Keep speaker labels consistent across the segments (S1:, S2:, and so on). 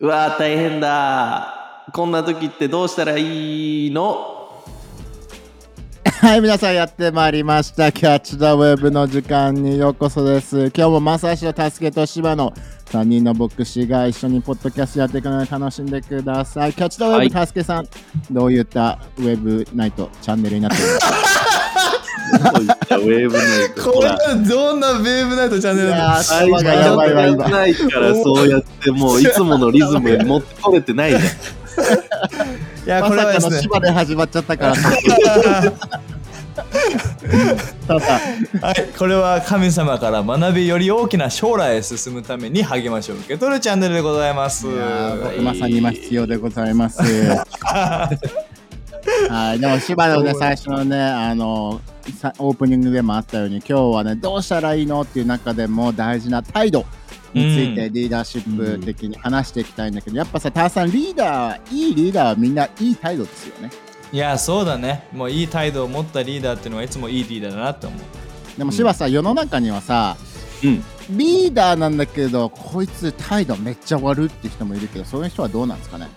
S1: うわー大変だこんな時ってどうしたらいいの？
S2: はい、皆さんやってまいりました。キャッチ・ザ・ウェブの時間にようこそです。今日もまさしと助けと芝の3人の牧師が一緒にポッドキャストやっていくので楽しんでください。キャッチ・ザ・ウェブ、
S1: は
S2: 助けさん、どういったウェブナイトチャンネルになっているのか？
S1: こういったウェーブナイト
S3: これはどんなウェーブナイトチャンネルなの
S2: いやー、
S1: 最初
S2: 頭がやばいわ。
S1: ないからそうやってもういつものリズムに持ってこれてないじゃん
S3: いや、
S2: ま
S3: これは
S2: さかの
S3: ですね、
S2: 芝で始まっちゃったからさ。ただ、
S3: はい、これは神様から学びより大きな将来へ進むために励ましを受け取るチャンネルでございます。
S2: まさに今必要でございます。はい、でも芝のね、最初のね、あの、さオープニングでもあったように、今日はね、どうしたらいいのっていう中でも大事な態度について
S3: う
S2: リーダーシップ的に話していきたいんだけど、やっぱさ、ターさん、リーダー、いいリーダーはみんないい態度ですよね。
S3: いや、そうだね。もういい態度を持ったリーダーっていうのはいつもいいリーダーだなって思う。
S2: でも芝さ、世の中にはさ、
S1: うん
S2: リーダーなんだけど、こいつ態度めっちゃ悪いって人もいるけど、そういう人はどうなんですかね？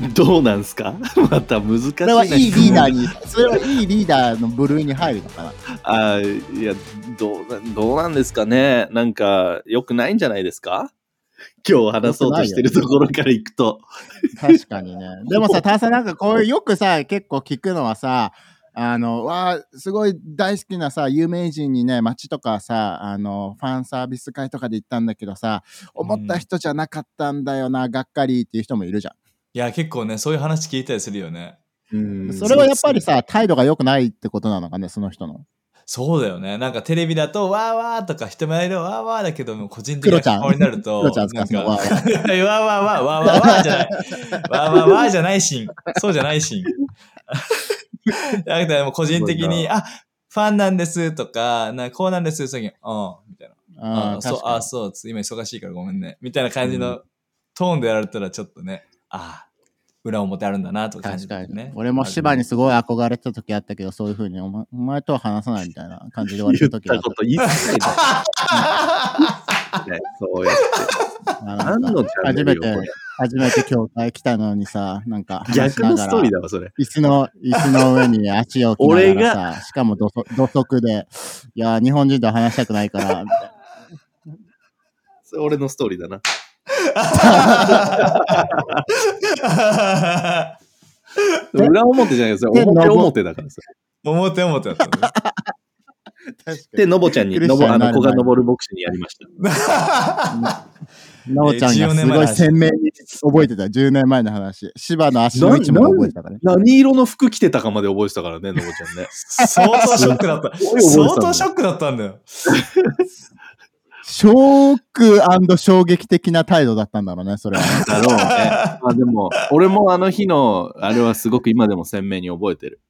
S1: どうなんすか？また難しい
S2: それはいいリーダーに、それはいいリーダーの部類に入るのかな。
S1: あーいやどうなどうなんですかね？なんか良くないんじゃないですか？今日話そうとしてるところからいくと。
S2: 確かにね。でもさ、ターさんなんかこういうよくさ、結構聞くのはさ、あの、わあ、すごい大好きなさ、有名人にね、街とかさ、あの、ファンサービス会とかで行ったんだけどさ、思った人じゃなかったんだよな、がっかりっていう人もいるじゃ
S3: いや、結構ね、そういう話聞いたりするよね。
S1: うん
S2: ん。それはやっぱりさ、態度が良くないってことなのかね、その人の。
S3: そうだよね。なんかテレビだと、わーわーとか人前ではわーわーだけど、もう個人的な顔になると、
S2: ん使
S3: なんか、
S2: わ
S3: わーわー わーわーわーわーわーじゃない。わーわーわーじゃないシーン。そうじゃないシーン。だからもう個人的に、あファンなんですとか、なこうなんです最近、ああ、みたいな。
S2: あ
S3: あそう、あそう、今忙しいからごめんね。みたいな感じのトーンでやられたらちょっとね、ああ、裏表あるんだなとか感じ
S2: 確かに。俺も芝にすごい憧れてた時あったけど、そういうふうにお前お前とは話さないみたいな感じで言われ
S1: 言
S2: た時があっ
S1: ったこと一切ない。そうやっ
S2: 初めて初めて教会来たのにさ、なんか
S1: 逆のストーリーだわ、それ。
S2: 椅子の、椅子の上に足を置きな
S1: 俺
S2: がらさ、しかも土足で、いや、日本人とは話したくないから、みたいな
S1: それ俺のストーリーだな。裏表じゃないですよ。
S2: で
S1: 表表だからさ。
S3: 表表だったね。
S1: で、のぼちゃんに、のぼ、あの、
S2: になる前に
S1: 古賀のぼる牧師にやりました。
S2: なおちゃんが
S3: 14
S2: すごい鮮明に覚えてた、10年前の話。芝の足の位置まで覚えてたからね。
S1: 何色の服着てたかまで覚えてたからね、のぼちゃんね。
S3: 相当ショックだった。相当ショックだったんだよ。
S2: ショック衝撃的な態度だったんだろうね、それは。
S1: だろうね。まあでも、俺もあの日の、あれはすごく今でも鮮明に覚えてる。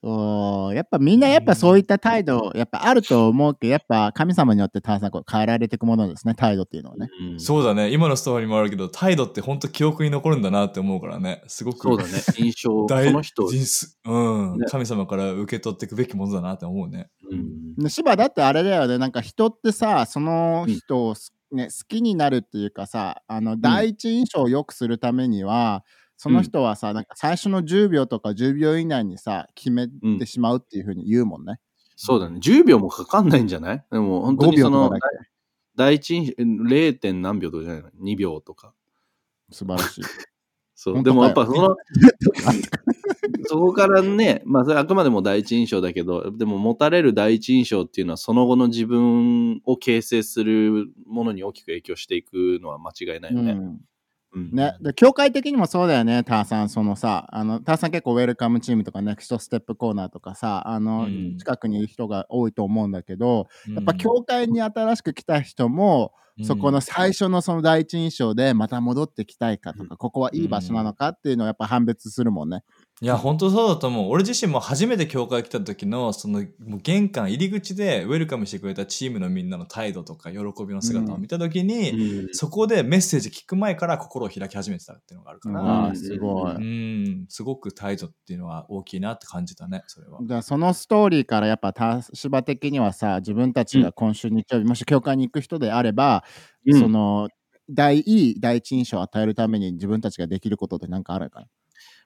S2: おーやっぱみんなやっぱそういった態度、やっぱあると思うけど、やっぱ神様によって炭酸こう変えられていくものですね、態度っていうのはね。
S1: うん
S3: そうだね。今のストーリーもあるけど、態度って本当記憶に残るんだなって思うからね。すごく。
S1: そうだね。印象、
S3: 大
S1: その人、
S3: う ん、
S1: ね
S3: 神様から受け取っていくべきものだなって思うね。
S1: うん
S2: で芝だってあれだよね、なんか人ってさ、その人をす、ね、好きになるっていうかさ、あの第一印象を良くするためには、その人はさ、なんか最初の10秒とか10秒以内にさ、決めてしまうっていうふうに言うもんね。
S1: そうだね。10秒もかかんないんじゃない？でも本当
S2: 5
S1: にその。第一印象、0. 点何秒とかじゃないの ?2 秒とか。
S2: 素晴らしい。
S1: そう。でもやっぱその、そこからね、まあそれあくまでも第一印象だけど、でも持たれる第一印象っていうのはその後の自分を形成するものに大きく影響していくのは間違いないよね。
S2: うん
S1: うん。
S2: ね、で教会的にもそうだよね、ターさん。そのさ、あのターさん結構ウェルカムチームとかネクストステップコーナーとかさ、あの、
S3: うん。
S2: 近くにいる人が多いと思うんだけど、やっぱ
S3: うん
S2: 教会に新しく来た人も、そこの最初のその第一印象でまた戻ってきたいかとか、ここはいい場所なのかっていうのをやっぱ判別するもんね。
S3: いや、本当そうだと思う。俺自身も初めて教会来た時の、その、もう玄関入り口でウェルカムしてくれたチームのみんなの態度とか喜びの姿を見た時に、
S1: うん
S3: そこでメッセージ聞く前から心を開き始めてたっていうのがあるから、
S2: ああ、すごい。
S3: うん、すごく態度っていうのは大きいなって感じたね、それは。
S2: じゃあそのストーリーからやっぱ田芝的にはさ自分たちが今週日曜日、もし教会に行く人であれば、
S1: うん
S2: その第いい第一印象を与えるために自分たちができることって何かあるかな？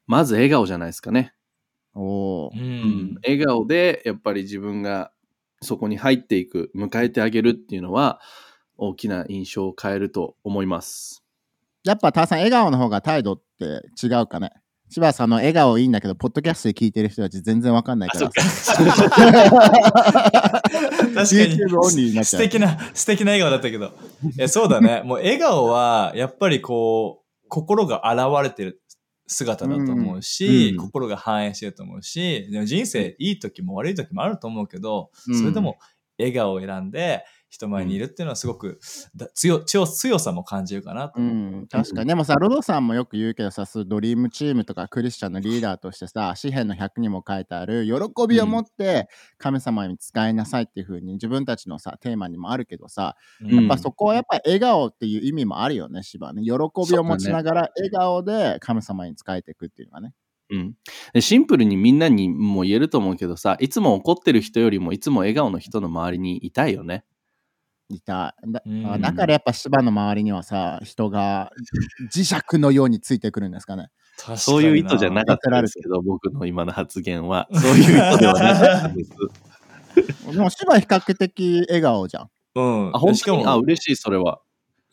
S1: まず笑顔じゃないですかね。
S2: おお
S3: う。
S1: うん笑顔でやっぱり自分がそこに入っていく、迎えてあげるっていうのは大きな印象を変えると思います。
S2: やっぱターさん、笑顔の方が態度って違うかね柴田さんの笑顔いいんだけど、ポッドキャストで聞いてる人たち全然わかんないから。
S3: 確かに。素敵な、素敵な笑顔だったけど。いや、そうだね。もう笑顔は、やっぱりこう、心が現れてる姿だと思うし、
S1: うん
S3: 心が反映してると思うし、でも人生いい時も悪い時もあると思うけど、
S2: うん
S3: それでも笑顔を選んで人前にいるっていうのはすごくだ強強強さも感じるかなと
S2: う。ん、確かに。でもさ、ロドさんもよく言うけどさ、ドリームチームとかクリスチャンのリーダーとしてさ、詩篇の100にも書いてある、喜びを持って神様に使いなさいっていう風に自分たちのさ、テーマにもあるけどさ、
S3: うん
S2: やっぱそこはやっぱ笑顔っていう意味もあるよね、芝ね。喜びを持ちながら笑顔で神様に仕えていくっていうのはね。
S1: うん、でシンプルにみんなにも言えると思うけどさ、いつも怒ってる人よりもいつも笑顔の人の周りにいたいよね。
S2: いただだからやっぱ芝の周りにはさ、人が磁石のようについてくるんですかね。
S3: 確かに
S1: そういう意図じゃなかったですけど、僕の今の発言は。そういう意図ではなかったです。
S2: でも芝比較的笑顔じゃん。
S3: うん。
S1: あ、本当に？あ、
S3: も、
S1: 嬉しい、それは。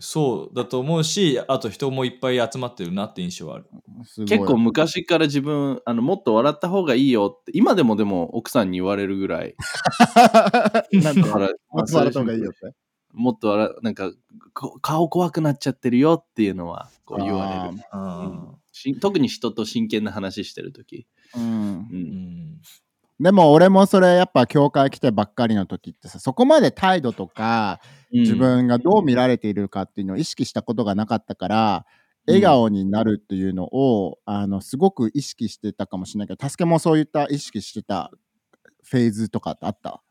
S3: そうだと思うし、あと人もいっぱい集まってるなって印象はある。
S1: 結構昔から自分、あの、もっと笑った方がいいよって、今でもでも奥さんに言われるぐらい。
S2: なんかもっと笑った方がいいよって。
S1: もっと笑なんか、こ顔怖くなっちゃってるよっていうのはこう言われる。
S3: うん。
S1: し特に人と真剣な話してるとき。
S2: うん。でも俺もそれやっぱ教会来てばっかりの時ってさそこまで態度とか自分がどう見られているかっていうのを意識したことがなかったから笑顔になるっていうのを、あのすごく意識してたかもしれないけど助けもそういった意識してたフェーズとかってあった？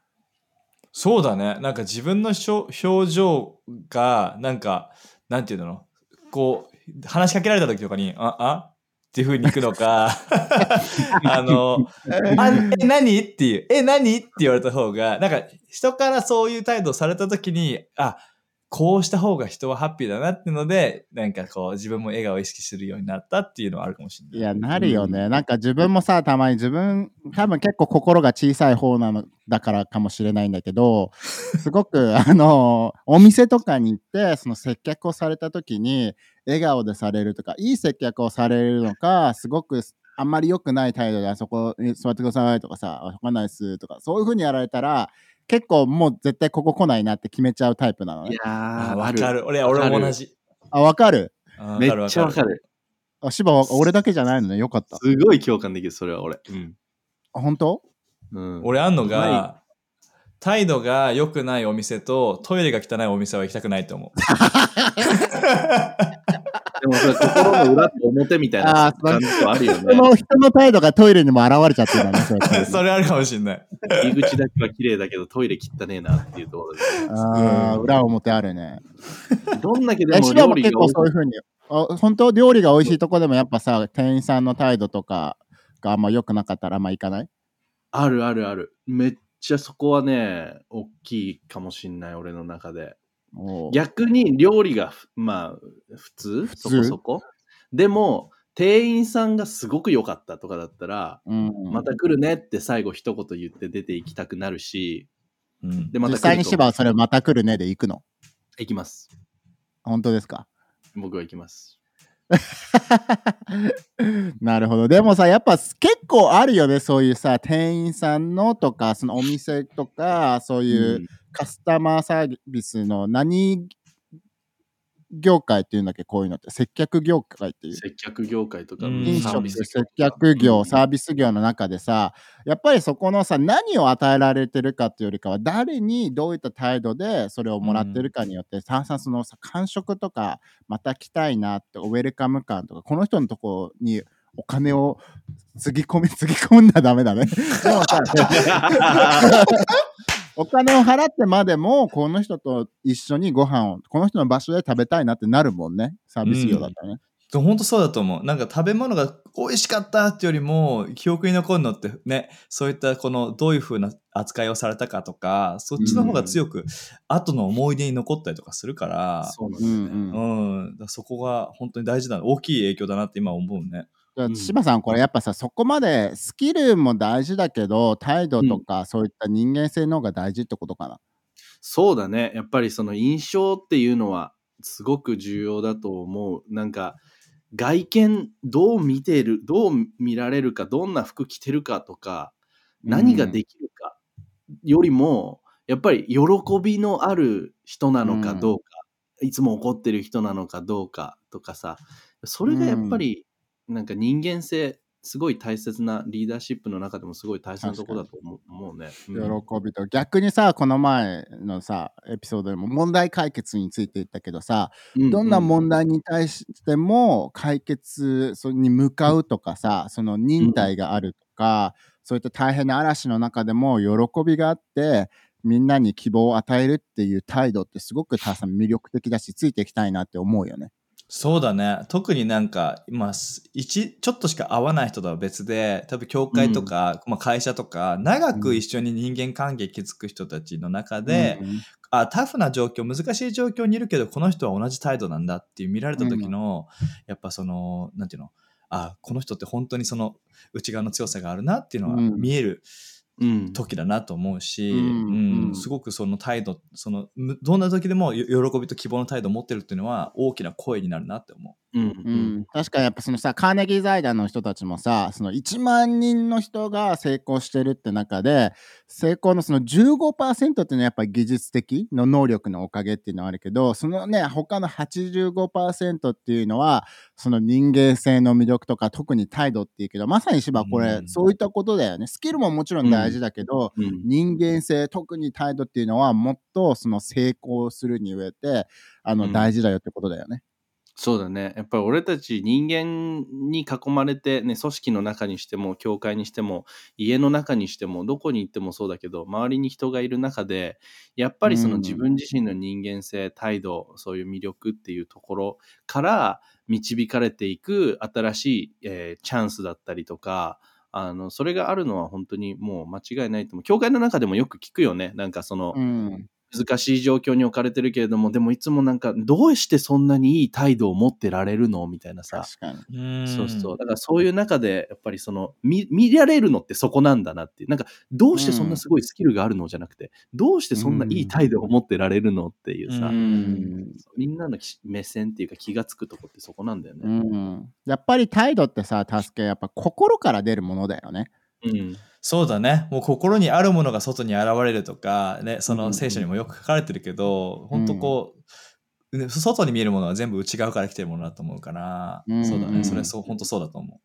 S3: そうだね。なんか自分のしょ表情が、なんか、なんていうの？こう、話しかけられた時とかに、あ、あ？っていう風に行くのか、あの、あえ、何？っていう、え、何？って言われた方が、なんか人からそういう態度をされた時に、あ、こうした方が人はハッピーだなっていうので、なんかこう自分も笑顔を意識するようになったっていうのはあるかもしれない。
S2: いやなるよね、なんか自分もさたまに自分多分結構心が小さい方なのだからかもしれないんだけどすごく あのお店とかに行ってその接客をされた時に笑顔でされるとかいい接客をされるのかすごくあんまり良くない態度であそこに座ってくださいとかさわかんないっすとかそういう風にやられたら結構もう絶対ここ来ないなって決めちゃうタイプなのね
S1: いや
S3: わかる。俺、俺も同じ。
S2: あわかる？
S3: あ
S1: めっちゃわか。る。
S2: あ芝は俺だけじゃないのねよかった
S1: すごい共感できる、それは俺。うん。
S2: あ本当？
S1: うん、
S3: 俺あんのが、態度が良くないお店とトイレが汚いお店は行きたくないと思う。
S1: でもそれ心の裏と表みたいな感じはあるよ
S2: 人
S1: ね。
S2: の人の態度がトイレにも現れちゃってるんだね そ
S3: れあるかもしんない。
S1: 入り口だけは綺麗だけどトイレ汚ねえなっていうところで。
S2: ああ、裏表あるね。
S1: どんだけで
S2: え、
S1: も料理が
S2: 構そういうふうに。あ本当料理が美味しいとこでもやっぱさ、店員さんの態度とかがあんま良くなかったらあんま行かない？
S1: あるあるある。めっちゃそこはね、大きいかもしんない、俺の中で。逆に料理がふまあ普通？そこそこ？でも店員さんがすごく良かったとかだったら、
S2: うん、
S1: また来るねって最後一言言って出て行きたくなるし、
S3: うん
S1: でまた
S2: 実際に芝はそれまた来るねで行くの？
S1: 行きます。
S2: 本当ですか？
S1: 僕は行きます。
S2: なるほど。でもさ、やっぱ結構あるよね、そういうさ、店員さんのとか、そのお店とか、そういうカスタマーサービスの何業界っていうんだっけ、こういうのって、接客業界っていう。
S1: 接客業界とか、
S3: うん。
S2: 飲食、接客業、サー
S1: ビ
S2: ビス業の中でさ、やっぱりそこのさ、何を与えられてるかっていうよりかは、誰にどういった態度でそれをもらってるかによって、さ、さそのさ、感触とか、また来たいなって、ウェルカム感とか、この人のとこにお金をつぎ込み、つぎ込んだらダメだね。お金を払ってまでも、この人と一緒にご飯を、この人の場所で食べたいなってなるもんね。サービス業だったらね。
S3: でも本当そうだと思う。なんか食べ物が美味しかったってよりも、記憶に残るのってね、そういったこのどういう風な扱いをされたかとか、そっちの方が強く、後の思い出に残ったりとかするから、
S1: そうなん
S2: う
S1: だよね。
S2: んうん
S3: そこが本当に大事だ、大きい影響だなって今思うね。
S2: じゃあ
S1: うん
S2: 柴さんこれやっぱさそこまでスキルも大事だけど態度とかそういった人間性の方が大事ってことかな？
S1: そうだね。やっぱりその印象っていうのはすごく重要だと思う。なんか外見どう見てる、どう見られるか、どんな服着てるかとか、何ができるかよりも、やっぱり喜びのある人なのかどうか、いつも怒ってる人なのかどうかとかさ、それがやっぱりなんか人間性、すごい大切なリーダーシップの中でもすごい大切なところだと思う。ね。うん。
S2: 喜びと。逆にさこの前のさエピソードでも問題解決について言ったけどさどんな問題に対しても解決に向かうとかさその忍耐があるとか、そういった大変な嵐の中でも喜びがあってみんなに希望を与えるっていう態度ってすごくターさん魅力的だしついていきたいなって思うよね。
S3: そうだね。特になんか、今、す一、ちょっとしか会わない人とは別で、多分教会とか、まあ会社とか、長く一緒に人間関係築く人たちの中で、
S2: うん
S3: あ、タフな状況、難しい状況にいるけど、この人は同じ態度なんだっていう見られた時の、やっぱその、なんていうの、あ、この人って本当にその内側の強さがあるなっていうのは
S2: うん。
S3: 見える。
S1: うん
S3: 時だなと思うし、
S2: うん。
S3: うん。
S2: うん。
S3: すごくその態度、その、むどんな時でもよ喜びと希望の態度を持ってるっていうのは大きな声になるなって思う。
S1: うん。
S2: う
S1: うん。
S2: ん、確かにやっぱそのさカーネギー財団の人たちもさその1万人の人が成功してるって中で成功のその15%っていうのはやっぱり技術的の能力のおかげっていうのはあるけどそのね他の85%っていうのはその人間性の魅力とか特に態度っていうけどまさに芝これ、
S3: うん。
S2: そういったことだよね。スキルももちろん大事だけど、
S1: うん
S2: 人間性特に態度っていうのはもっとその成功するに上であの
S1: うん
S2: 大事だよってことだよね。
S1: そうだね。やっぱり俺たち人間に囲まれて、ね、組織の中にしても、教会にしても、家の中にしても、どこに行ってもそうだけど、周りに人がいる中で、やっぱりその
S2: うん
S1: 自分自身の人間性、態度、そういう魅力っていうところから導かれていく新しい、えーチャンスだったりとか、あの、それがあるのは本当にもう間違いないと思う。教会の中でもよく聞くよね。なんかその、
S2: うん
S1: 難しい状況に置かれてるけれども、でもいつもなんか、どうしてそんなにいい態度を持ってられるのみたいなさ。
S2: 確かに。
S1: そうそう。だからそういう中で、やっぱりその、見、見られるのってそこなんだなっていう。なんか、どうしてそんなすごいスキルがあるのじゃなくて、どうしてそんないい態度を持ってられるのっていうさ、
S3: う
S2: うん
S1: みんなのき目線っていうか気がつくとこってそこなんだよ
S2: う
S1: ね。
S2: ん、やっぱり態度ってさ、助け、やっぱ心から出るものだよね。
S1: うん。
S3: そうだね。もう心にあるものが外に現れるとか、ね、そ
S1: うんうんうん
S3: の聖書にもよく書かれてるけど、本当こう、ね外に見えるものは全部内側から来てるものだと思うから、
S2: うん
S3: そうだね。
S2: うん
S3: それはそう、本当そうだと思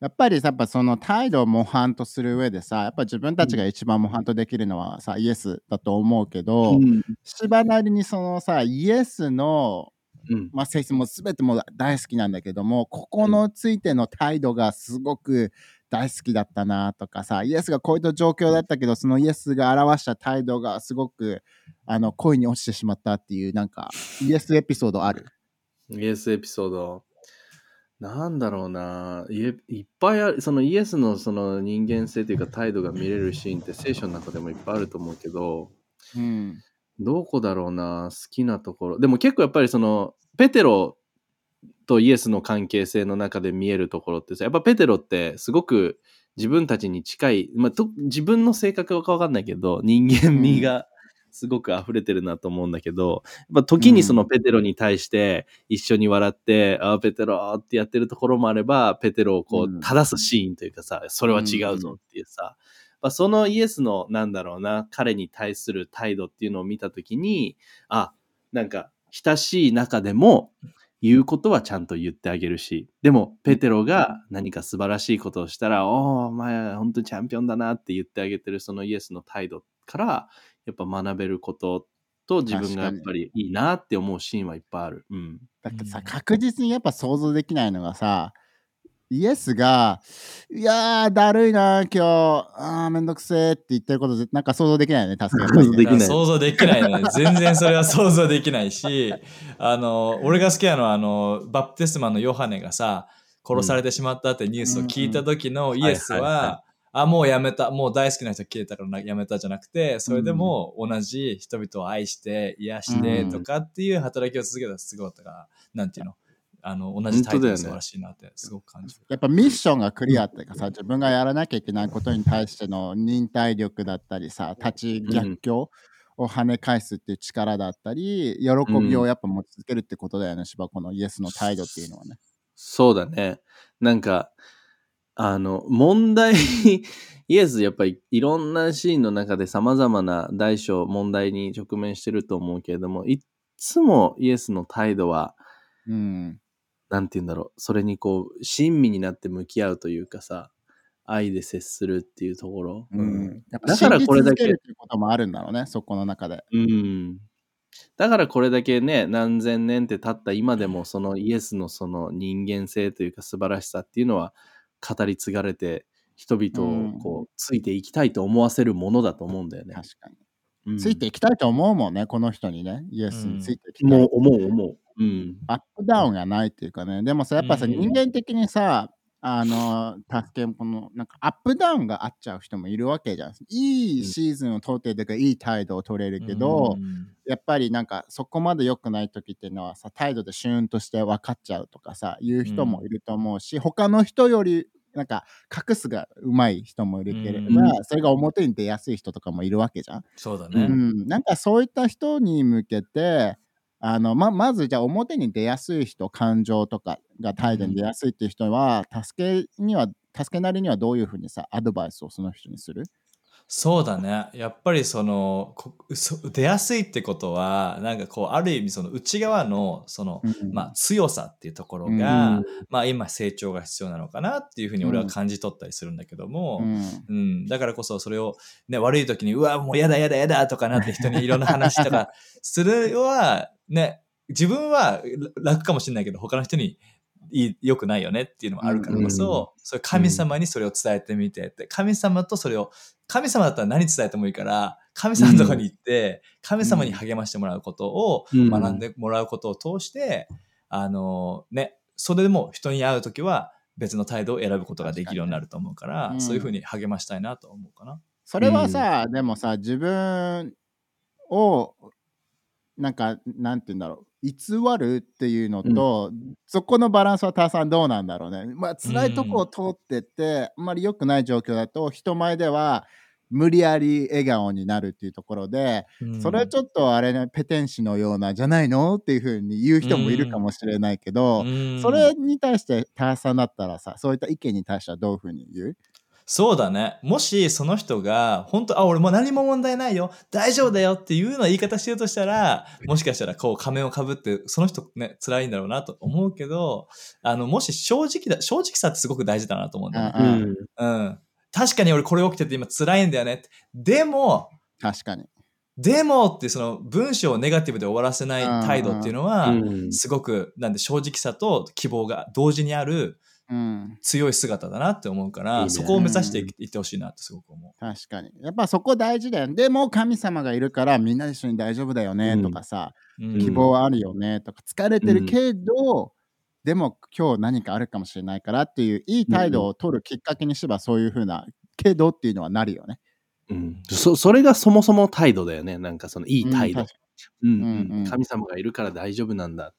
S2: やっぱりさやっぱその態度を模範とする上でさ、やっぱ自分たちが一番模範とできるのはさ、イエスだと思うけど、
S1: うん。
S2: 芝なりにそのさ、イエスの、
S1: うん。
S2: まあ、性質も全てもう大好きなんだけども、ここのついての態度がすごく大好きだったなとかさ、イエスがこういった状況だったけど、そのイエスが表した態度がすごくあの恋に落ちてしまったっていう、なんか、イエスエピソードある？
S1: イエスエピソード。なんだろうな。いえいっぱいある。そのイエスのその人間性というか態度が見れるシーンって聖書の中でもいっぱいあると思うけど、
S2: うん。
S1: どこだろうな。好きなところ。でも結構やっぱりその、ペテロとイエスの関係性の中で見えるところってさ、やっぱペテロってすごく自分たちに近い、まあ、と自分の性格はわかんないけど、人間味がすごく溢れてるなと思うんだけど、やっぱ時にそのペテロに対して一緒に笑って、ああ、ペテロってやってるところもあれば、ペテロをこ
S2: うん。
S1: う正すシーンというかさ、それは違うぞっていうさ、まあ、そのイエスのなんだろうな、彼に対する態度っていうのを見たときに、あ、なんか親しい中でも言うことはちゃんと言ってあげるし、でもペテロが何か素晴らしいことをしたら、おお、お前本当にチャンピオンだなって言ってあげてるそのイエスの態度から、やっぱ学べることと自分がやっぱりいいなって思うシーンはいっぱいある。うん。
S2: だってさ、
S3: うん
S2: 確実にやっぱ想像できないのがさ、イエスが、いやー、だるいな、今日、あー、めんどくせーって言ってること、なんか想像できないよね、助け
S1: 想像できない。
S3: 想像できないね。全然それは想像できないし、あの、俺が好きなのは、あの、バプテスマのヨハネがさ、殺されてしまったってニュースを聞いた時のイエス
S1: は
S3: あ、もうやめた、もう大好きな人消えたからなやめたじゃなくて、それでも同じ人々を愛して、癒してとかっていう働きを続けた姿が、なんていうのあの、同じタイト素晴らしいなって、すごく感じる。
S2: やっぱミッションがクリアっていうかさ、自分がやらなきゃいけないことに対しての忍耐力だったりさ、立ち逆境を跳ね返すっていう力だったり、喜びをやっぱ持ち続けるってことだよね、芝このイエスの態度っていうのはね。
S1: そうだね。なんか、あの、問題、イエスやっぱりいろんなシーンの中で様々な大小問題に直面してると思うけれども、いっつもイエスの態度は、
S2: うん。
S1: なんて言うんだろう、それにこう、親身になって向き合うというかさ、愛で接するっていうところ。
S2: うん。
S1: だからこれだけ
S2: っていうこともあるんだろうね、そこの中で。
S1: うん。だからこれだけね、何千年って経った今でも、そのイエスのその人間性というか素晴らしさっていうのは語り継がれて、人々をこう、ついていきたいと思わせるものだと思うんだよね。
S2: 確かに。
S1: うん
S2: ついていきたいと思うもんね、この人にね。イエスについていきたい。
S1: もう思う思う。うん。
S2: アップダウンがないっていうかね。でもさ、やっぱさ、
S3: うん
S2: 人間的にさ、あの、助け、この、なんかアップダウンがあっちゃう人もいるわけじゃん。いいシーズンを通ってるか、いい態度を取れるけど、
S3: うん
S2: やっぱりなんかそこまで良くない時っていうのはさ、態度でシューンとして分かっちゃうとかさ、言う人もいると思うし、他の人より、なんか隠すがうまい人もいるければ、
S1: うん
S2: それが表に出やすい人とかもいるわけじゃん。う
S3: そうだね。
S2: ん、なんかそういった人に向けてあのままずじゃあ表に出やすい人感情とかが態度に出やすいっていう人は、助けには助けなりにはどういうふうにさアドバイスをその人にする？
S3: そうだね。やっぱりその、こそ出やすいってことは、なんかこう、ある意味その内側の、その、まあ強さっていうところが、
S1: うん
S3: まあ今成長が必要なのかなっていうふうに俺は感じ取ったりするんだけども、
S2: うん。
S3: うん、だからこそそれを、ね、悪い時に、うわ、もうやだやだやだとかなって人にいろんな話とかするは、ね、自分は楽かもしれないけど、他の人に良くないよねっていうのもあるからこそ、それ神様にそれを伝えてみてって、神様とそれを、神様だったら何伝えてもいいから、神様のとこに行って、神様に励ましてもらうことを
S1: うん。
S3: 学んでもらうことを通して、あの、ね、それでも人に会うときは別の態度を選ぶことができるようになると思うから、
S2: うん。
S3: そういうふうに励ましたいなと思うかな。
S2: それはさ、でもさ自分をなんかなんて言うんだろう偽るっていうのと、そこのバランスはターさんどうなんだろうね。まあ辛いとこを通ってって、あんまり良くない状況だと人前では無理やり笑顔になるっていうところで、それはちょっとあれねペテン師のようなじゃないのっていうふうに言う人もいるかもしれないけど、
S3: うん。
S2: それに対してターさんだったらさそういった意見に対してはどういうふうに言う？
S3: そうだね。もしその人が、本当あ、俺もう何も問題ないよ。大丈夫だよっていうような言い方してるとしたら、もしかしたらこう仮面をかぶって、その人ね、辛いんだろうなと思うけど、あの、もし正直だ、正直さってすごく大事だなと思うんだよね。
S2: うん
S3: うん。確かに俺これ起きてて今辛いんだよねって。でも、
S2: 確かに。
S3: でもってその文章をネガティブで終わらせない態度っていうのは、
S1: うん
S3: すごく、なんで正直さと希望が同時にある
S2: うん
S3: 強い姿だなって思うから、
S1: いいね
S3: そこを目指していってほしいなってすごく思う。
S2: 確かに。やっぱそこ大事だよね。でも神様がいるからみんな一緒に大丈夫だよねとかさ、
S3: うん
S2: 希望はあるよねとか、疲れてるけど、でも今日何かあるかもしれないからっていういい態度を取るきっかけにしばそういうふうな、けどっていうのはなるよね。
S1: うんそそれがそもそも態度だよね。なんかそのいい態度。
S2: うん確
S1: うん
S2: うんうん
S1: 神様がいるから大丈夫なんだ。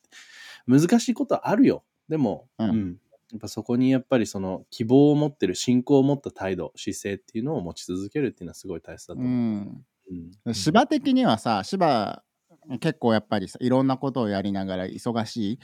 S1: 難しいことあるよ。でも、
S2: う
S1: うんんやっぱそこにやっぱりその希望を持ってる、信仰を持った態度、姿勢っていうのを持ち続けるっていうのはすごい大切だと
S2: う
S1: 思う。
S2: ん。
S1: うん
S2: 芝的にはさ、芝結構やっぱりさいろんなことをやりながら忙しい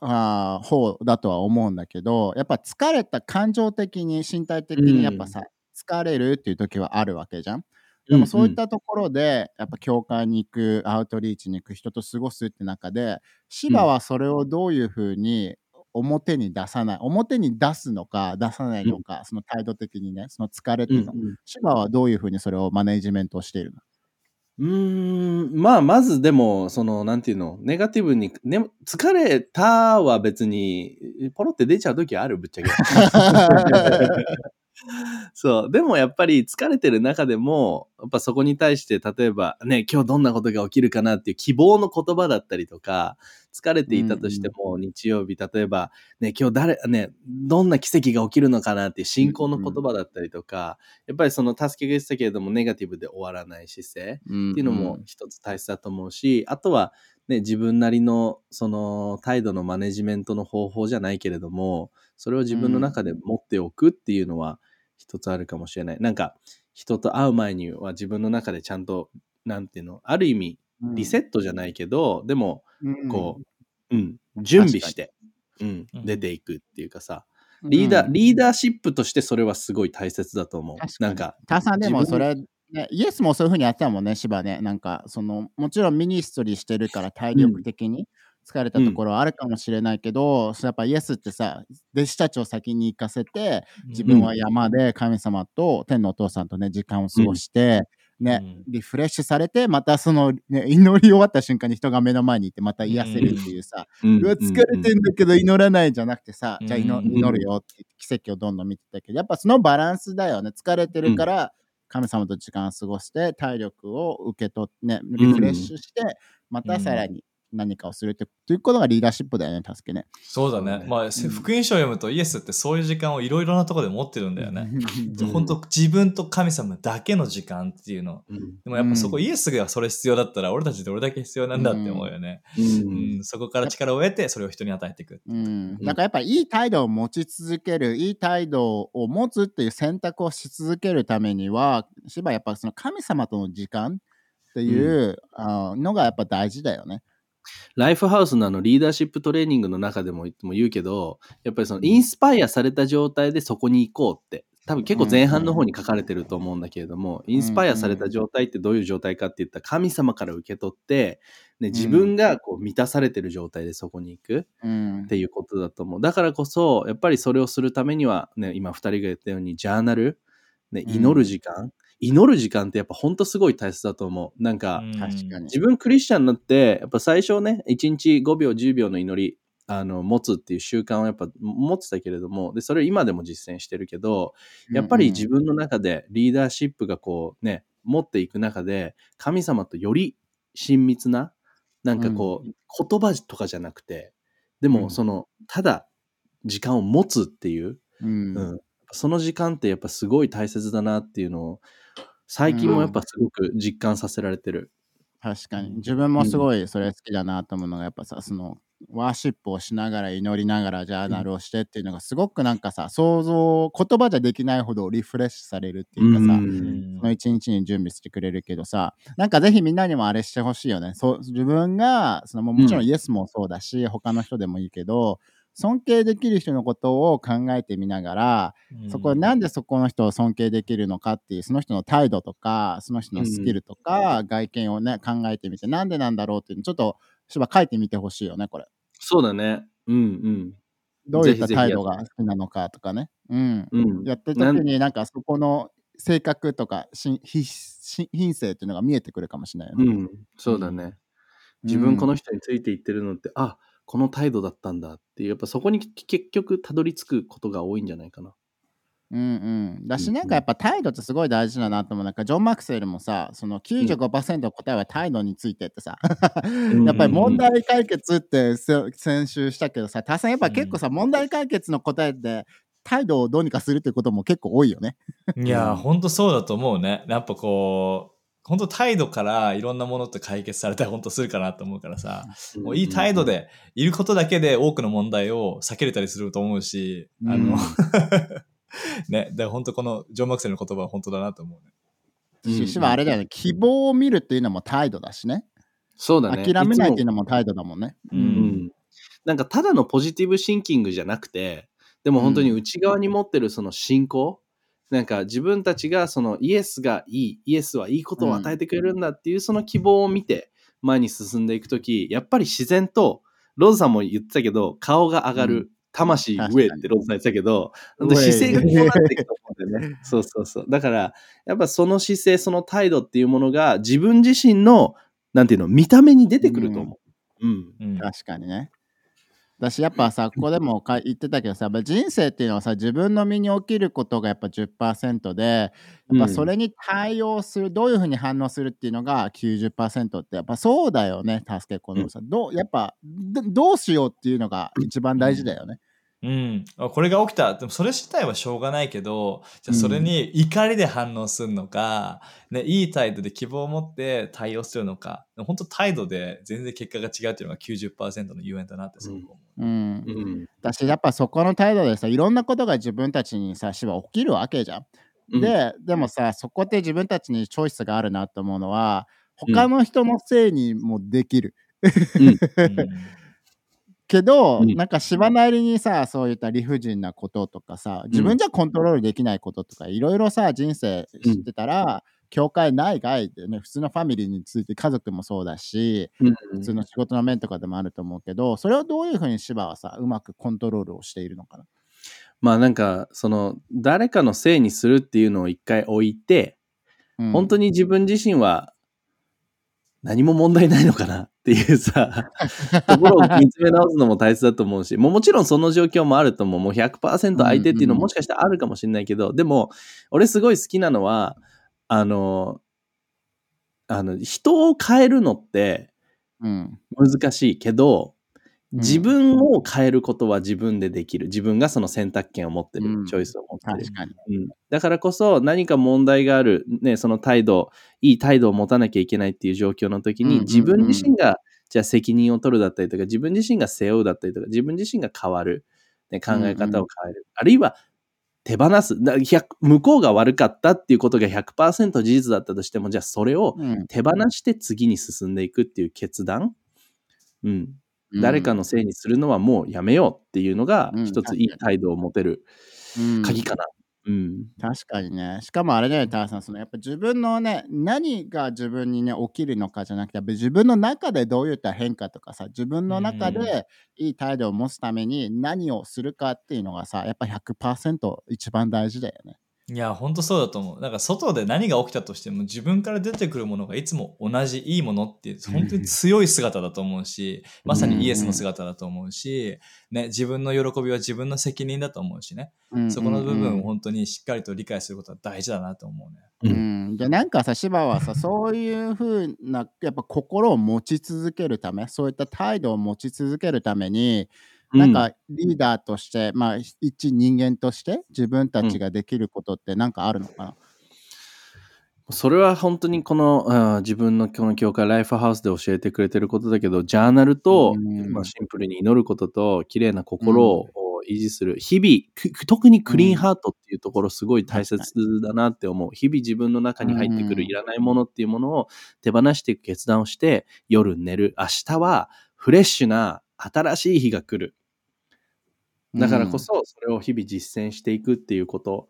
S2: あー方だとは思うんだけどやっぱ疲れた感情的に身体的にやっぱさ、疲れるっていう時はあるわけじゃん。でもそういったところで、やっぱ教会に行くアウトリーチに行く人と過ごすって中で芝はそれをどういうふうに表に出さない表に出すのか出さないのか、その態度的にねその疲れっていうの、
S1: うん。
S2: 芝はどういうふうにそれをマネジメントをしているの？
S1: うーん、まあ、まずでも、その、なんていうの、ネガティブに、ね、疲れたは別に、ポロって出ちゃう時ある、ぶっちゃけ。そう。でもやっぱり疲れてる中でも、やっぱそこに対して、例えば、ね、今日どんなことが起きるかなっていう希望の言葉だったりとか、疲れていたとしても、日曜日、例えば、ね、今日誰、ね、どんな奇跡が起きるのかなっていう信仰の言葉だったりとか、やっぱりその助けが言ってたけれども、ネガティブで終わらない姿勢
S2: って
S1: っていうのも一つ大切だと思うし、あとは、ね、自分なりのその態度のマネジメントの方法じゃないけれども、それを自分の中で持っておくっていうのは一つあるかもしれない。なんか、人と会う前には自分の中でちゃんと、なんていうの、ある意味、リセットじゃないけど、でも、こう、うん、準備して、うん。
S3: う、ん。
S1: 出ていくっていうかさ、
S2: うん。
S1: リーダー、リーダーシップとしてそれはすごい大切だと思う。なんか、
S2: ターさんでもそれ、ね、イエスもそういうふうにやってたもんね、芝ね。なんか、その、もちろんミニストリーしてるから体力的に疲れたところはあるかもしれないけど、そうやっぱイエスってさ、弟子たちを先に行かせて、自分は山で神様と天のお父さんとね、時間を過ごして、ね、
S3: うん。
S2: リフレッシュされて、またその、ね、祈り終わった瞬間に人が目の前にいて、また癒せるっていうさ、
S1: うん。
S2: うわ、疲れてんだけど祈らないじゃなくてさ、じゃあ祈るよって奇跡をどんどん見てたけど、やっぱそのバランスだよね。疲れてるから、神様と時間を過ごして、体力を受け取って、ね、リフレッシュして、またさらに何かをするってということがリーダーシップだよね、助けね。
S3: そうだね。まあ、
S2: ん
S3: 福音書を読むとイエスってそういう時間をいろいろなところで持ってるんだよね。
S1: うん
S3: 本当自分と神様だけの時間っていうの。
S1: うん
S3: でもやっぱそこ、
S2: うん
S3: イエスがそれ必要だったら、俺たちどれだけ必要なんだって思うよね。
S1: う
S3: うんん、そこから力を得て、それを人に与えていく。
S2: うん、だからやっぱいい態度を持ち続ける、いい態度を持つっていう選択をし続けるためには、しばやっぱその神様との時間っていう、あのがやっぱ大事だよね。
S1: ライフハウスのあのリーダーシップトレーニングの中でもも言うけど、やっぱりそのインスパイアされた状態でそこに行こうって、多分結構前半の方に書かれてると思うんだけれども、インスパイアされた状態ってどういう状態かって言ったら神様から受け取って、ね、自分がこう満たされてる状態でそこに行く
S2: うん。
S1: っていうことだと思う。だからこそ、やっぱりそれをするためには、ね、今二人が言ったようにジャーナル、ね、
S2: うん。
S1: 祈る時間、祈る時間ってやっぱ本当すごい大切だと思う。なんか、
S3: うん。
S2: 確かに。
S1: 自分クリスチャンになって、やっぱ最初ね、1日5秒、10秒の祈り、あの、持つっていう習慣をやっぱ持ってたけれども、で、それを今でも実践してるけど、やっぱり自分の中でリーダーシップがこうね、持っていく中で、神様とより親密な、なんかこう、言葉とかじゃなくて、で
S2: うん。
S1: もその、ただ時間を持つっていう、
S2: うん。
S1: うん、その時間ってやっぱすごい大切だなっていうのを、最近もやっぱすごく実感させられてる。
S2: 確かに。自分もすごいそれ好きだなと思うのがやっぱさそのワーシップをしながら祈りながらジャーナルをしてっていうのがすごくなんかさ想像言葉じゃできないほどリフレッシュされるっていうかさ、
S1: うん。
S2: その一日に準備してくれるけどさなんかぜひみんなにもあれしてほしいよね。そう自分がそのももちろん。イエスもそうだし、他の人でもいいけど尊敬できる人のことを考えてみながら、そこなんでそこの人を尊敬できるのかっていうその人の態度とかその人のスキルとか、外見をね考えてみてなんでなんだろうっていうのちょっとしば書いてみてほしいよねこれ
S1: そうだね。うん
S2: どういった態度が好きなのかとかねうん
S1: うん。うん。
S2: やってる
S1: なん
S2: 時になんかそこの性格とかしひし品性っていうのが見えてくるかもしれないよね、
S1: うん。そうだね。自分この人についていってるのって、あこの態度だったんだっていう、やっぱそこに結局たどり着くことが多いんじゃないかな。
S2: うんうん、だし
S1: うん
S2: なんかやっぱ態度ってすごい大事だなと思う。なんかジョン・マクセルもさその95%の答えは態度についてってさ。
S1: ん。
S2: やっぱり問題解決ってせ先週したけどさ多さんやっぱ結構さ、問題解決の答えって態度をどうにかするっていうことも結構多いよね。
S3: いやほんとそうだと思うね。やっぱこう、本当態度からいろんなものって解決されたら本当するかなと思うからさ、もういい態度でいることだけで多くの問題を避けれたりすると思うし、あの、ね、だから本当このジョン・マクセルの言葉は本当だなと思うね。
S1: うん
S2: ししはあれだよね、希望を見るっていうのも態度だしね。
S1: そうだね。
S2: 諦めないっていう
S1: の
S2: のも態度だもんね。
S3: う
S1: うんん。なんかただのポジティブシンキングじゃなくて、でも本当に内側に持ってるその信仰、なんか自分たちがそのイエスがいい、イエスはいいことを与えてくれるんだっていうその希望を見て前に進んでいくとき、やっぱり自然と、ローズさんも言ってたけど、顔が上がる、魂上ってロードさん言ってたけど、
S2: 上
S1: 姿勢がこうなっていくと思うんだよね。そうそうそう。だから、やっぱその姿勢、その態度っていうものが自分自身の、なんていうの、見た目に出てくると思う。うん。
S3: うん
S2: 確かにね。だしやっぱさ、ここでもか言ってたけどさ、やっぱ人生っていうのはさ、自分の身に起きることがやっぱ10%で、やっぱそれに対応する、どういうふうに反応するっていうのが90%って、やっぱそうだよね、助け子のさ。どうやっぱど、どうしようっていうのが一番大事だよね。
S3: うん、あこれが起きた。でもそれ自体はしょうがないけど、じゃあそれに怒りで反応するのか、ね、いい態度で希望を持って対応するのか、本当態度で全然結果が違うっていうのが90%のゆえんだなってすごく思う。
S2: うん。
S1: うん。
S2: だしやっぱそこの態度でさ、いろんなことが自分たちにさ、しは起きるわけじゃん。
S1: うん、
S2: で、でもさ、そこで自分たちにチョイスがあるなと思うのは、他の人のせいにもできる。
S3: うん
S2: けど、
S1: うん。
S2: なんか芝なりにさ、そういった理不尽なこととかさ、自分じゃコントロールできないこととか、いろいろさ、人生知ってたら、教会内外でね、普通のファミリーについて家族もそうだし、
S1: うん。
S2: 普通の仕事の面とかでもあると思うけど、それをどういうふうに芝はさ、うまくコントロールをしているのかな？
S1: まあなんか、その、誰かのせいにするっていうのを一回置いて、
S2: うん。
S1: 本当に自分自身は何も問題ないのかなっていうさ、ところを見つめ直すのも大切だと思うし、もうもちろんその状況もあると思う。もう100%相手っていうのももしかしたらあるかもしれないけど、でも、俺すごい好きなのは、あの、あの、人を変えるのって
S2: うん。
S1: 難しいけど、
S2: うん
S1: 自分を変えることは自分でできる。自分がその選択権を持ってる。
S2: うん。
S1: チョイスを持ってる。うん、だからこそ何か問題がある、ね、その態度、いい態度を持たなきゃいけないっていう状況の時に自分自身がじゃあ責任を取るだったりとか自分自身が背負うだったりとか自分自身が変わる、ね、考え方を変える、あるいは手放す。だ100向こうが悪かったっていうことが100%事実だったとしてもじゃあそれを
S2: うん。
S1: 手放して次に進んでいくっていう決断、うん、誰かのせいにするのはもうやめようっていうのが
S2: うん。
S1: 一ついい態度を持てる
S2: うん。
S1: 鍵かな。うん。
S2: 確かにね。しかもあれだよね、ターさん、そのやっぱ自分のね、何が自分にね、起きるのかじゃなくて、やっぱ自分の中でどういった変化とかさ、自分の中でいい態度を持つために何をするかっていうのがさ、やっぱ100%一番大事だよね。
S3: いや、ほんとそうだと思う。なんか外で何が起きたとしても自分から出てくるものがいつも同じいいものっていう本当に強い姿だと思うし、まさにイエスの姿だと思うし、ね、自分の喜びは自分の責任だと思うしね。そこの部分を本当にしっかりと理解することは大事だなと思うね。
S2: う
S1: うん
S2: ん、でなんかさ芝はさ そういうふうなやっぱ心を持ち続けるためそういった態度を持ち続けるためになんかリーダーとして、まあ一人間として自分たちができることってなんかあるのかな、
S1: それは本当にこの、うん自分のこの教会ライフハウスで教えてくれてることだけどジャーナルと、
S2: うん。
S1: まあ、シンプルに祈ることと綺麗な心を維持する、日々く特にクリーンハートっていうところすごい大切だなって思う、日々自分の中に入ってくる
S2: うん。
S1: いらないものっていうものを手放していく決断をして夜寝る。明日はフレッシュな新しい日が来るだからこそそれを日々実践していくっていうこと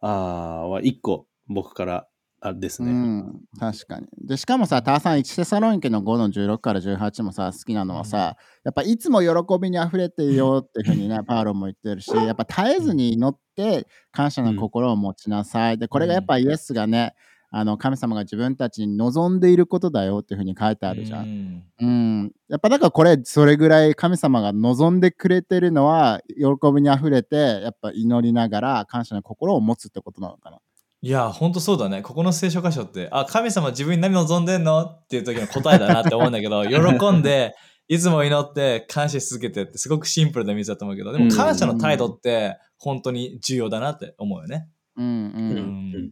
S1: あーは一個僕からあですね。
S2: うん、確かに。で、しかもさ、ターさん、1テサロニケの5の16から18もさ、好きなのはさ、やっぱいつも喜びに溢れているよっていうふうにね、パウロも言ってるし、やっぱ絶えずに祈って感謝の心を持ちなさい。で、これがやっぱイエスがね、あの神様が自分たちに望んでいることだよっていうふうに書いてあるじゃん。
S3: ん。
S2: うん、やっぱだからこれそれぐらい神様が望んでくれてるのは喜びにあふれてやっぱ祈りながら感謝の心を持つってことなのかな。
S3: いや、ほんとそうだね。ここの聖書箇所って、あ、神様自分に何望んでんのっていう時の答えだなって思うんだけど、喜んで、いつも祈って感謝し続けてってすごくシンプルな水だと思うけど、でも感謝の態度って本当に重要だなって思うよね。
S2: うんうん
S3: うん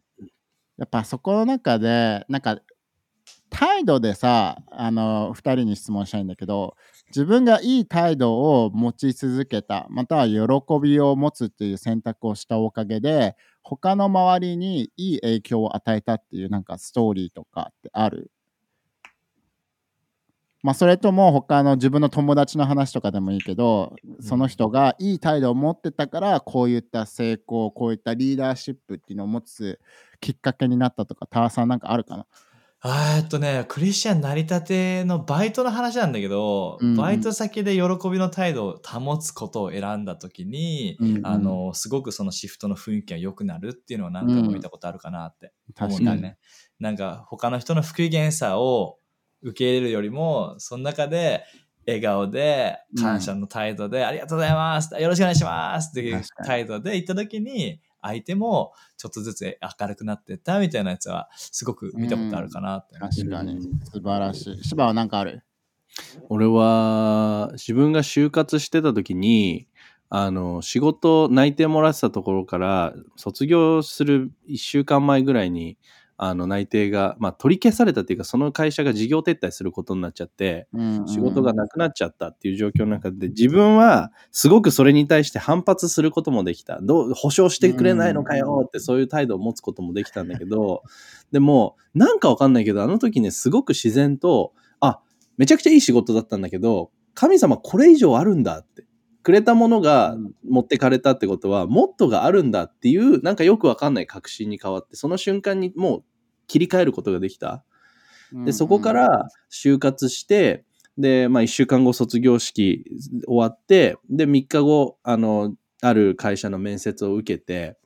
S2: やっぱそこの中でなんか態度でさあの2人に質問したいんだけど自分がいい態度を持ち続けたまたは喜びを持つっていう選択をしたおかげで他の周りにいい影響を与えたっていうなんかストーリーとかってある？まあそれとも他の自分の友達の話とかでもいいけどその人がいい態度を持ってたからこういった成功こういったリーダーシップっていうのを持つきっかけになったとかタワさんなんかあるかな？
S3: えっとね、クリスチャン成り立てのバイトの話なんだけど、
S2: うんうん。
S3: バイト先で喜びの態度を保つことを選んだときに、
S2: うんうん。
S3: あの、すごくそのシフトの雰囲気が良くなるっていうのを何回も見たことあるかなって思
S2: 確かに。
S3: うん。だよね。なんか他の人の不機嫌さを受け入れるよりも、その中で笑顔で感謝の態度で、ありがとうございますよろしくお願いしますっていう態度で行った時に、相手もちょっとずつ明るくなってったみたいなやつはすごく見たことあるかなって。
S2: 確かに。素晴らしい。芝は何かある？
S1: 俺は自分が就活してた時にあの仕事内定もらってたところから卒業する1週間前ぐらいにあの内定が、まあ、取り消されたっていうかその会社が事業撤退することになっちゃって仕事がなくなっちゃったっていう状況の中で自分はすごくそれに対して反発することもできた。どう保証してくれないのかよってそういう態度を持つこともできたんだけどでもなんかわかんないけどあの時ねすごく自然とあめちゃくちゃいい仕事だったんだけど神様これ以上あるんだってくれたものが持ってかれたってことはもっとがあるんだっていうなんかよくわかんない確信に変わってその瞬間にもう切り替えることができた。で、そこか、ら就活して、で、まあ、1週間後卒業式終わって、で、3日後、あの、ある会社の面接を受けて、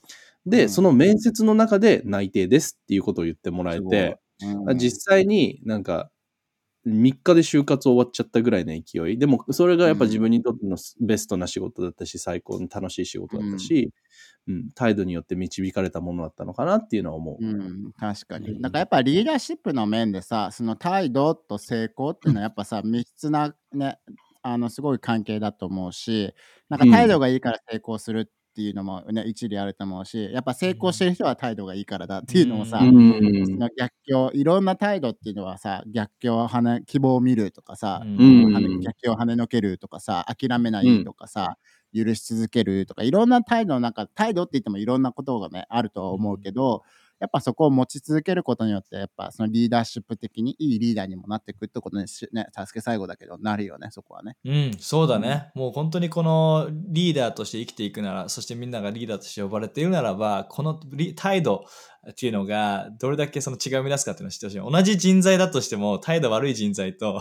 S1: で、
S2: うん。
S1: その面接の中で内定ですっていうことを言ってもらえて、
S2: うん。
S1: 実際になんか、3日で就活終わっちゃったぐらいの勢い。でも、それがやっぱ自分にとってのベストな仕事だったし、最高に楽しい仕事だったし、うん、態度によって導かれたものだったのかなっていうのは思う。
S2: うん、確かに。
S1: うん
S2: だからやっぱリーダーシップの面でさ、その態度と成功っていうのはやっぱさ、密接なね、あのすごい関係だと思うし、なんか態度がいいから成功するっていうのもね、一理あると思うし、やっぱ成功してる人は態度がいいからだっていうのもさ、
S3: う
S1: うん。
S2: その逆境、いろんな態度っていうのはさ、逆境を跳ね、希望を見るとかさ、
S3: うん。
S2: 逆境を跳ねのけるとかさ、諦めないとかさ、許し続けるとか、いろんな態度の中、態度って言ってもいろんなことがね、あるとは思うけど、やっぱそこを持ち続けることによって、やっぱそのリーダーシップ的にいいリーダーにもなっていくってことにし、ね、助け最後だけど、なるよね、そこはね。
S3: うん、そうだね。もう本当にこのリーダーとして生きていくなら、そしてみんながリーダーとして呼ばれているならば、このリ態度っていうのがどれだけその違いを生み出すかっていうのを知ってほしい。同じ人材だとしても、態度悪い人材と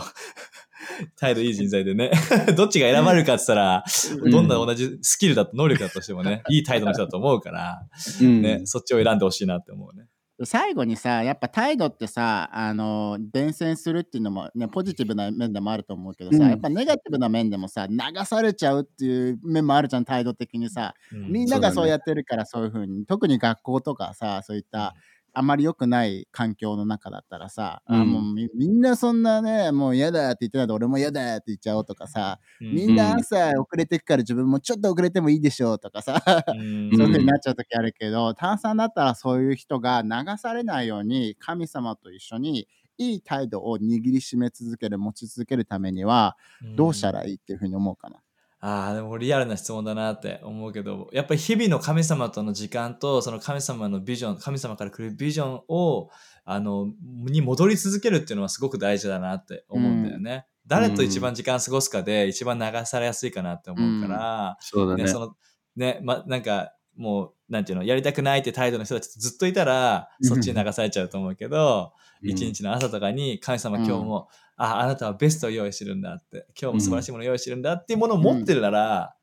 S3: 態度いい人材でね、どっちが選ばれるかって言ったら、
S1: うん。
S3: どんな同じスキルだと能力だとしてもね、いい態度の人だと思うから、
S1: うん。
S3: ね、そっちを選んでほしいなって思うね。
S2: 最後にさ、やっぱ態度ってさ、あの、伝染するっていうのもね、ポジティブな面でもあると思うけどさ、
S1: うん。
S2: やっぱネガティブな面でもさ、流されちゃうっていう面もあるじゃん、態度的にさ。
S3: うん。
S2: みんなが
S1: そう
S2: やってるからそういうふうに、特に学校とかさ、そういったあまり良くない環境の中だったらさ、あ
S1: うん。
S2: もうみみんなそんなね、もう嫌だって言ってないと俺も嫌だって言っちゃおうとかさ、
S3: うん。
S2: みんな朝遅れてくから自分もちょっと遅れてもいいでしょうとかさ、
S3: うん。
S2: そういう風になっちゃう時あるけど、炭酸だったらそういう人が流されないように神様と一緒にいい態度を握りしめ続ける、持ち続けるためにはどうしたらいいっていうふうに思うかな。
S3: ああ、でもリアルな質問だなって思うけど、やっぱり日々の神様との時間と、その神様のビジョン、神様から来るビジョンを、あの、に戻り続けるっていうのはすごく大事だなって思うんだよね。誰と一番時間過ごすかで一番流されやすいかなって思うから、
S1: そうだね。
S3: ね、その、ね、ま、なんか、もう、なんていうの、やりたくないって態度の人たちとずっといたら、そっちに流されちゃうと思うけど、一日の朝とかに神様
S2: うん。
S3: 今日も、あ、あなたはベストを用意してるんだって、今日も素晴らしいものを用意してるんだっていうものを持ってるなら、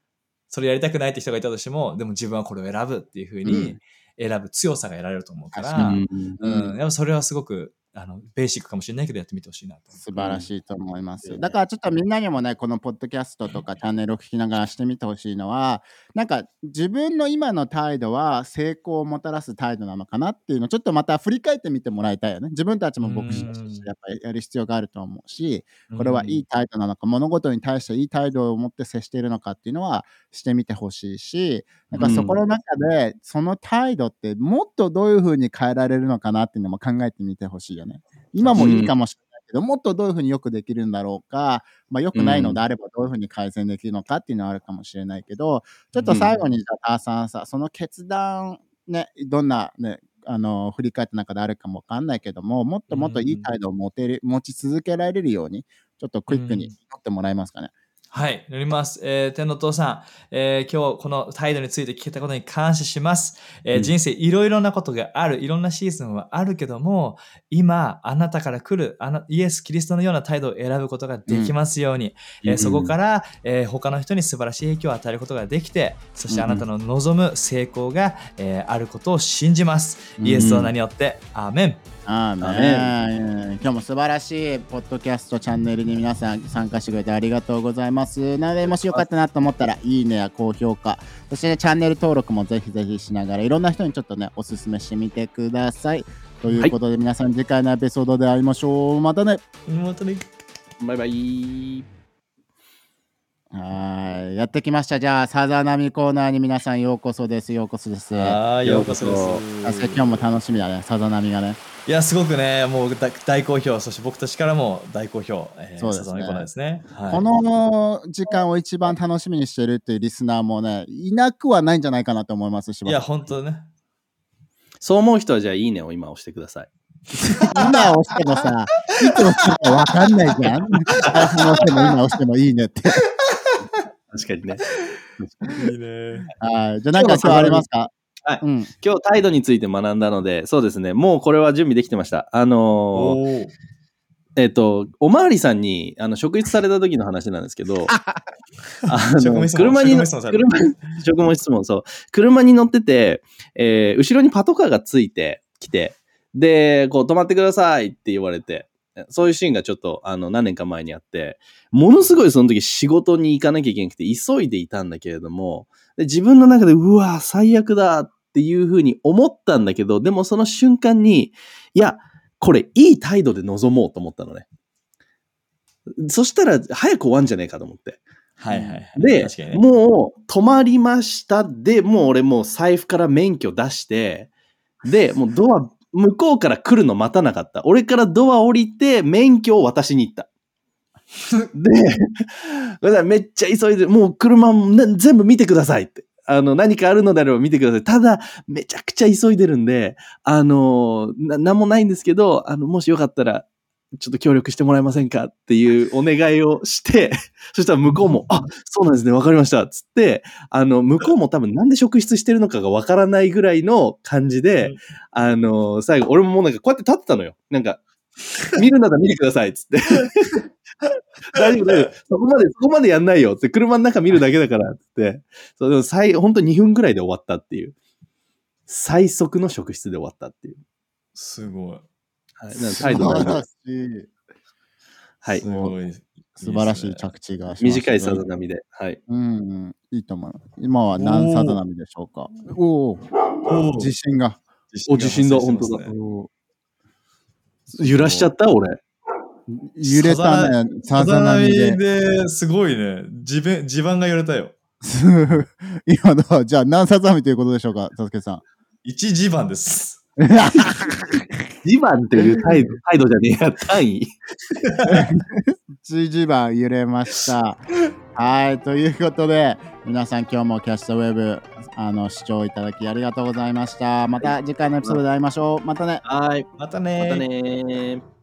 S3: それやりたくないって人がいたとしても、でも自分はこれを選ぶっていうふう
S2: う
S3: に
S2: ん。
S3: 選ぶ強さが得られると思うから、
S1: うん。
S3: うん、やっぱそれはすごく、あの、ベーシックかもしれないけどやってみてほしいなと。
S2: 素晴らしいと思います。
S3: うん
S2: だからちょっとみんなにもね、このポッドキャストとかチャンネルを聞きながらしてみてほしいのは、なんか自分の今の態度は成功をもたらす態度なのかなっていうのをちょっとまた振り返ってみてもらいたいよね。自分たちも牧師としてやっぱりやる必要があると思うし、これはいい態度なのか、物事に対していい態度を持って接しているのかっていうのはしてみてほしいし、なんかそこの中で、その態度ってもっとどういうふうに変えられるのかなっていうのも考えてみてほしいよね。今もいいかもしれないけど、もっとどういうふうによくできるんだろうか、まあ、よくないのであればどういうふうに改善できるのかっていうのはあるかもしれないけど、ちょっと最後にじゃあ、ターさんさ、その決断、ね、どんなね、あの振り返った中であるかもわかんないけども、もっともっといい態度を持てる、持ち続けられるように、ちょっとクイックに持ってもらえますかね。
S3: はい、乗ります。えー天のお父さん、えー今日この態度について聞けたことに感謝します。えー
S1: うん
S3: 人生いろいろなことがある、いろんなシーズンはあるけども、今、あなたから来るあのイエス・キリストのような態度を選ぶことができますように、えー
S1: うん
S3: そこから、えー他の人に素晴らしい影響を与えることができて、そしてあなたの望む成功が、えーあることを信じます。イエスの名によって、アーメン。
S2: あーね今日も素晴らしいポッドキャストチャンネルに皆さん参加してくれてありがとうございます。なので、もしよかったなと思ったら、いいねや高評価、そして、ね、チャンネル登録もぜひぜひしながら、いろんな人にちょっとね、おすすめしてみてください。ということで、皆さん次回のエピソードで会いましょう。またね。
S3: またね
S1: バイバイ。
S2: はい。やってきました。じゃあ、さざ波コーナーに皆さんようこそです。ようこそです。
S3: あーようこそです。
S2: 今日も楽しみだね、さざ波がね。
S3: いや、すごくね、もう大大好評、そして僕たちからも大好評、えー、
S2: そうですね
S3: サザンコーナーですね。はい、
S2: この時間を一番楽しみにしてるっていうリスナーもね、いなくはないんじゃないかなと思いますし、
S3: いや、本当ね。
S1: そう思う人はじゃあいいねを今押してください。
S2: 今押してもさ、いつ押してもわかんないじゃん。押しても今押してもいいねって。
S1: 確かにね。
S3: いいね。
S2: はい。じゃあなんか今日ありますか？
S1: はい
S2: うん。
S1: 今日態度について学んだので、そうですね、もうこれは準備できてました。あのーえっ、と、おまわりさんに、あの、職質された時の話なんですけど、あの
S3: 職務質問
S1: 車に車職務質問、そう。車に乗ってて、えー後ろにパトカーがついてきて、で、こう、止まってくださいって言われて、そういうシーンがちょっと、あの、何年か前にあって、ものすごいその時仕事に行かなきゃいけなくて、急いでいたんだけれども、で自分の中で、うわ、最悪だっていうふうに思ったんだけど、でもその瞬間に、いや、これいい態度で臨もうと思ったのね。そしたら早く終わんじゃねえかと思って。
S3: はいはいはい。
S1: で
S3: ね。
S1: もう止まりました。で、もう俺もう財布から免許出して、で、もうドア、向こうから来るの待たなかった。俺からドア降りて免許を渡しに行った。で、ごめっちゃ急いで、もう車もな全部見てくださいって。あの、何かあるのであれば見てください。ただ、めちゃくちゃ急いでるんで、あの、な、なんもないんですけど、あの、もしよかったら、ちょっと協力してもらえませんかっていう お願いをして、そしたら向こうも、あ、そうなんですね、わかりました。つって、あの、向こうも 多分なんで職質してるのかがわからないぐらいの感じで、
S3: うん
S1: あの、最後、俺ももうなんかこうやって立ってたのよ。なんか、見るなら見てください、つって。大丈夫、大丈夫。そこまで、そこまでやんないよ。って、車の中見るだけだから、つって。そう、でも最、本当2分ぐらいで終わったっていう。最速の職質で終わったっていう。
S3: すごい。
S1: はい。なんで態度が
S2: 素晴らしい。
S1: はい
S3: す。ごい。
S2: 素晴らしい着地がしました
S1: 短いさざ波で。はい。
S2: うん、うん、いいと思う。今は何さざ波でしょうか？おお、
S3: おー
S2: 自信が。
S1: お自信だ
S3: が発生してますね
S2: お
S1: 揺らしちゃった？俺。
S2: 揺れたね、さざ波で。
S3: ですごいね。地盤、地盤が揺れたよ。
S2: 今のは、じゃあ何さざ波ということでしょうか、佐助さん。
S3: 一地盤です。
S1: 2番っていう態度 態度じゃねえや、単位。
S2: 11番揺れました。はい、ということで、皆さん今日もキャストウェブあの視聴いただきありがとうございました。また次回のエピソードで会いましょう。またね。
S1: はい。
S3: またね
S1: またねー。